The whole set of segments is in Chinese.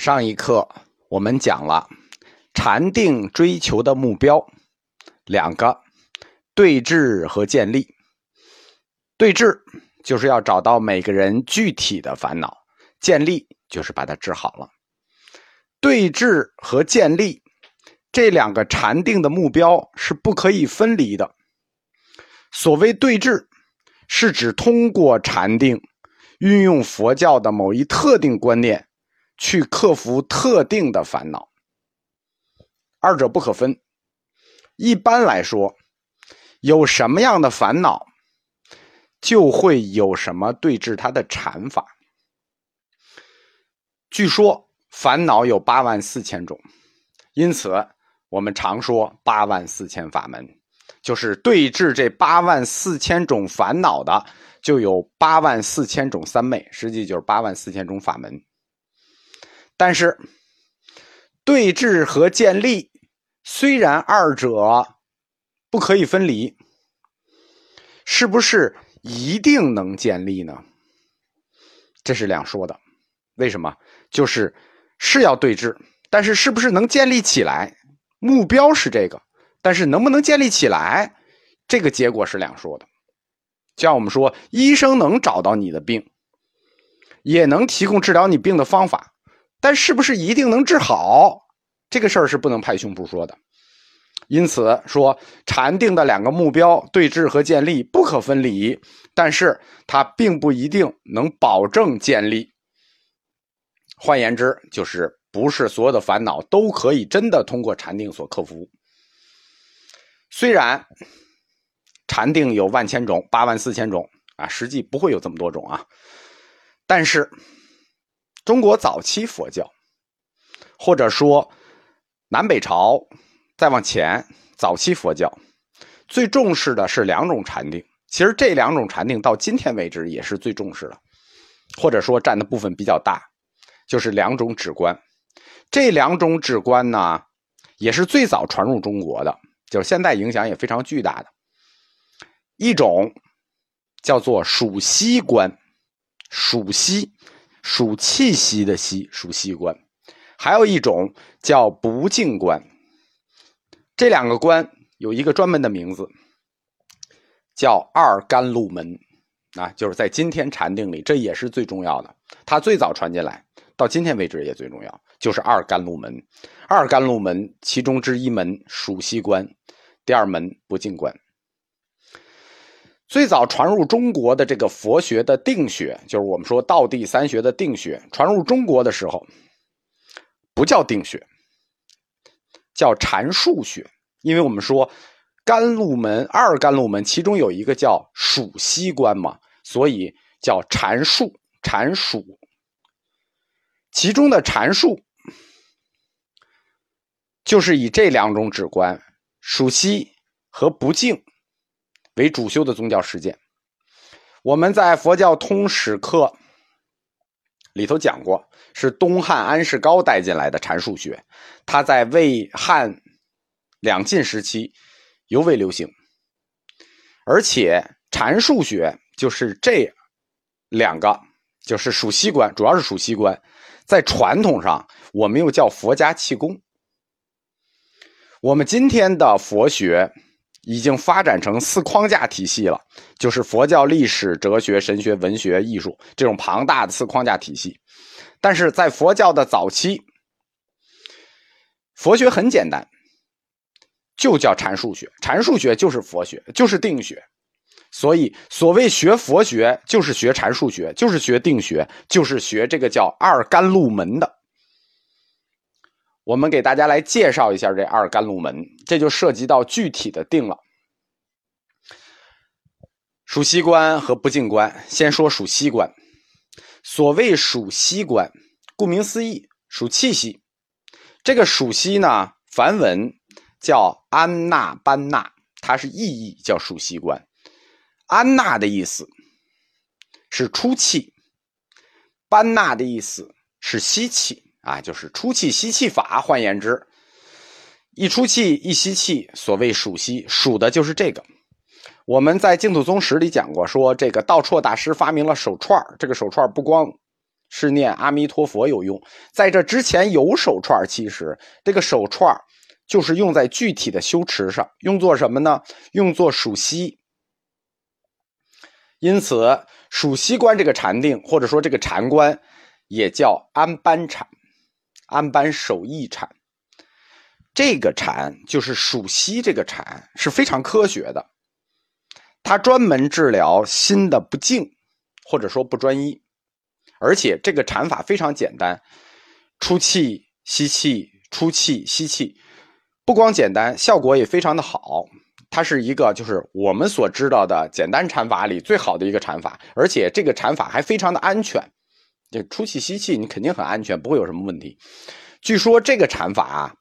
上一课我们讲了禅定追求的目标两个：对治和建立。对治就是要找到每个人具体的烦恼，建立就是把它治好了。对治和建立这两个禅定的目标是不可以分离的。所谓对治，是指通过禅定，运用佛教的某一特定观念。去克服特定的烦恼，二者不可分。一般来说，有什么样的烦恼，就会有什么对治它的禅法。据说烦恼有八万四千种，因此我们常说八万四千法门，就是对治这八万四千种烦恼的，就有八万四千种三昧，实际就是八万四千种法门。但是，对峙和建立虽然二者不可以分离，是不是一定能建立呢？这是两说的。为什么？就是是要对峙，但是是不是能建立起来？目标是这个，但是能不能建立起来，这个结果是两说的。就像我们说，医生能找到你的病，也能提供治疗你病的方法。但是不是一定能治好？这个事儿是不能拍胸脯说的。因此说，禅定的两个目标对治和建立不可分离，但是它并不一定能保证建立。换言之，就是不是所有的烦恼都可以真的通过禅定所克服。虽然禅定有万千种、八万四千种啊，实际不会有这么多种啊，但是。中国早期佛教，或者说南北朝再往前，早期佛教最重视的是两种禅定。其实这两种禅定到今天为止也是最重视的，或者说占的部分比较大，就是两种止观。这两种止观呢，也是最早传入中国的，就是现在影响也非常巨大的。一种叫做数息观，数息。属气息的息，属息关，还有一种叫不净观。这两个观有一个专门的名字，叫二甘露门啊，就是在今天禅定里，这也是最重要的。它最早传进来，到今天为止也最重要，就是二甘露门。二甘露门其中之一门属息观，第二门不净观。最早传入中国的这个佛学的定学，就是我们说道地三学的定学，传入中国的时候，不叫定学，叫禅术学。因为我们说甘露门二甘露门，其中有一个叫数息观嘛，所以叫禅术禅术。其中的禅术，就是以这两种止观数息和不净。为主修的宗教实践，我们在佛教通史课里头讲过，是东汉安世高带进来的禅数学，它在魏汉两晋时期尤为流行，而且禅数学就是这两个，就是属西观，主要是属西观，在传统上我们又叫佛家气功，我们今天的佛学。已经发展成四框架体系了，就是佛教历史、哲学、神学、文学、艺术这种庞大的四框架体系。但是在佛教的早期，佛学很简单，就叫禅数学。禅数学就是佛学，就是定学。所以，所谓学佛学，就是学禅数学，就是学定学，就是学这个叫二甘露门的。我们给大家来介绍一下这二甘露门，这就涉及到具体的定了。属息观和不净观，先说属息观。所谓属息观，顾名思义，属气息。这个属息呢，梵文叫安那班那，它是意义叫属息观。安那的意思是出气，班那的意思是吸气。啊，就是出气吸气法。换言之，一出气一吸气，所谓数息，数的就是这个。我们在净土宗史里讲过，说这个道绰大师发明了手串这个手串不光是念阿弥陀佛有用。在这之前有手串，其实这个手串就是用在具体的修持上，用作什么呢？用作数息。因此，数息观这个禅定，或者说这个禅观，也叫安般禅、安班守意禅。这个禅就是数息，这个禅是非常科学的，它专门治疗心的不静，或者说不专一。而且这个禅法非常简单，出气吸气，出气吸气，不光简单，效果也非常的好。它是一个就是我们所知道的简单禅法里最好的一个禅法，而且这个禅法还非常的安全。这出气吸气，你肯定很安全，不会有什么问题。据说这个禅法啊。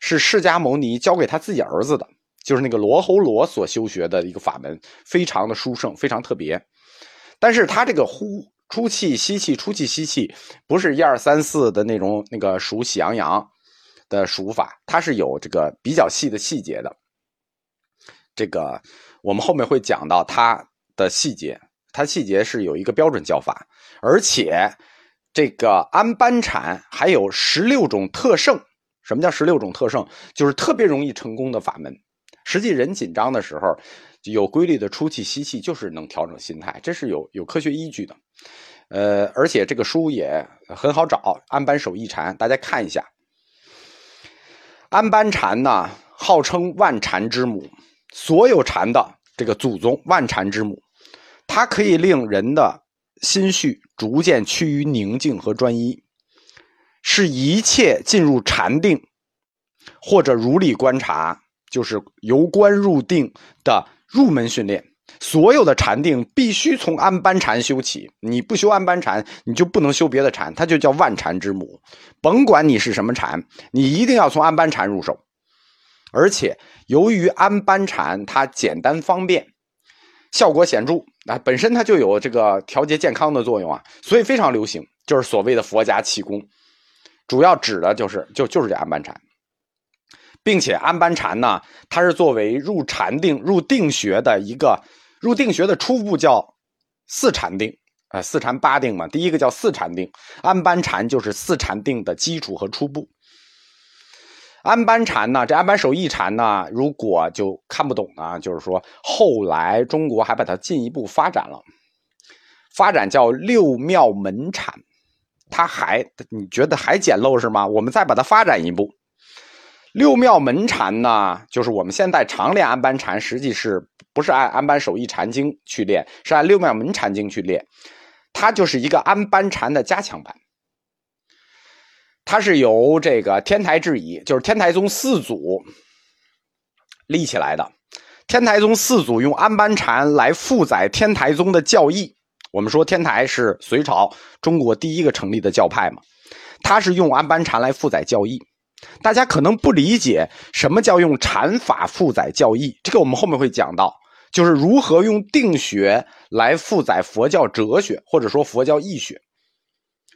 是释迦牟尼教给他自己儿子的，就是那个罗侯罗所修学的一个法门，非常的殊胜，非常特别。但是他这个呼出气吸气，出气吸气，不是一二三四的那种那个数喜羊羊的数法，它是有这个比较细的细节的。这个我们后面会讲到它的细节，它细节是有一个标准叫法，而且这个安班禅还有十六种特胜。什么叫十六种特胜？就是特别容易成功的法门。实际人紧张的时候，有规律的出气吸气，就是能调整心态，这是有有科学依据的。呃，而且这个书也很好找，安班守意禅，大家看一下。安班禅呢，号称万禅之母，所有禅的这个祖宗，万禅之母，它可以令人的心绪逐渐趋于宁静和专一。是一切进入禅定或者如理观察，就是由观入定的入门训练。所有的禅定必须从安般禅修起，你不修安般禅，你就不能修别的禅，它就叫万禅之母。甭管你是什么禅，你一定要从安般禅入手。而且由于安般禅它简单方便，效果显著，啊，本身它就有这个调节健康的作用啊，所以非常流行，就是所谓的佛家气功。主要指的就是就就是这安般禅，并且安般禅呢，它是作为入禅定、入定学的一个入定学的初步叫四禅定啊，四禅八定嘛。第一个叫四禅定，安般禅就是四禅定的基础和初步。安般禅呢，这安般守意禅呢，如果就看不懂呢，就是说后来中国还把它进一步发展了，发展叫六妙门禅。它还你觉得还简陋是吗？我们再把它发展一步，六妙门禅呢，就是我们现在常练安般禅，实际是不是按安般守意禅经去练，是按六妙门禅经去练。它就是一个安般禅的加强版。它是由这个天台智仪，就是天台宗四祖立起来的。天台宗四祖用安般禅来负载天台宗的教义。我们说天台是隋朝中国第一个成立的教派嘛，他是用安般禅来负载教义。大家可能不理解什么叫用禅法负载教义，这个我们后面会讲到，就是如何用定学来负载佛教哲学或者说佛教义学。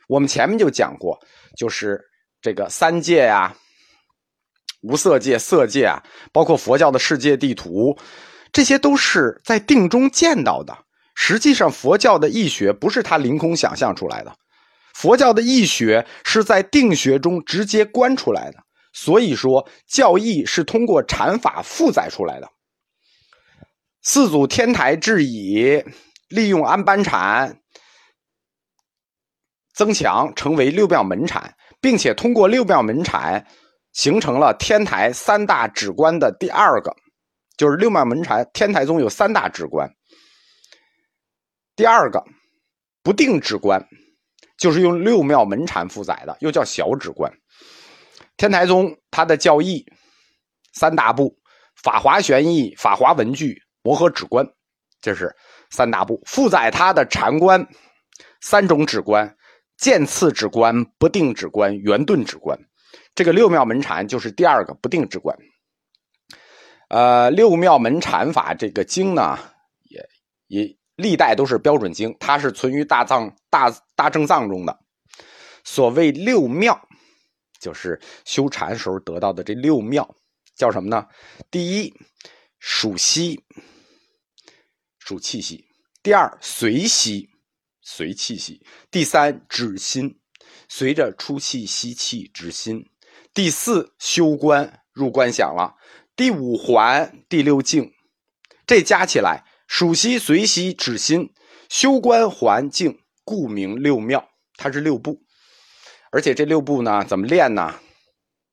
我们前面就讲过，就是这个三界呀、无色界、色界啊，包括佛教的世界地图，这些都是在定中见到的。实际上，佛教的义学不是他凌空想象出来的，佛教的义学是在定学中直接观出来的。所以说，教义是通过禅法负载出来的。四祖天台智以利用安般禅增强，成为六妙门禅，并且通过六妙门禅形成了天台三大止观的第二个，就是六妙门禅。天台宗有三大止观。第二个不定止观，就是用六妙门禅负载的，又叫小止观。天台宗它的教义三大部：法华玄义、法华文具、摩诃止观，这是三大部。负载它的禅观三种止观：渐次止观、不定止观、圆顿止观。这个六妙门禅就是第二个不定止观。呃，六妙门禅法这个经呢，也也。历代都是标准经，它是存于大藏大大正藏中的。所谓六妙，就是修禅时候得到的这六妙，叫什么呢？第一，数息，数气息；第二，随息，随气息；第三止心，随着出气吸气止心；第四修观入观想了；第五环，第六静，这加起来数息随息止心修观环境，故名六妙。它是六步，而且这六步呢，怎么练呢？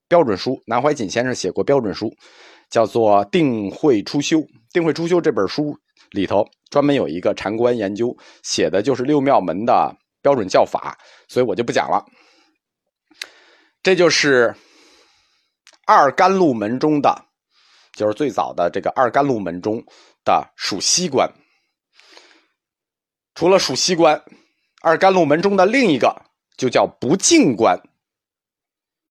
标准书，南怀瑾先生写过标准书，叫做《定慧初修》。《定慧初修》这本书里头专门有一个禅观研究，写的就是六妙门的标准教法，所以我就不讲了。这就是二甘露门中的，就是最早的这个二甘露门中的数息观。除了数息观，二甘露门中的另一个就叫不净观。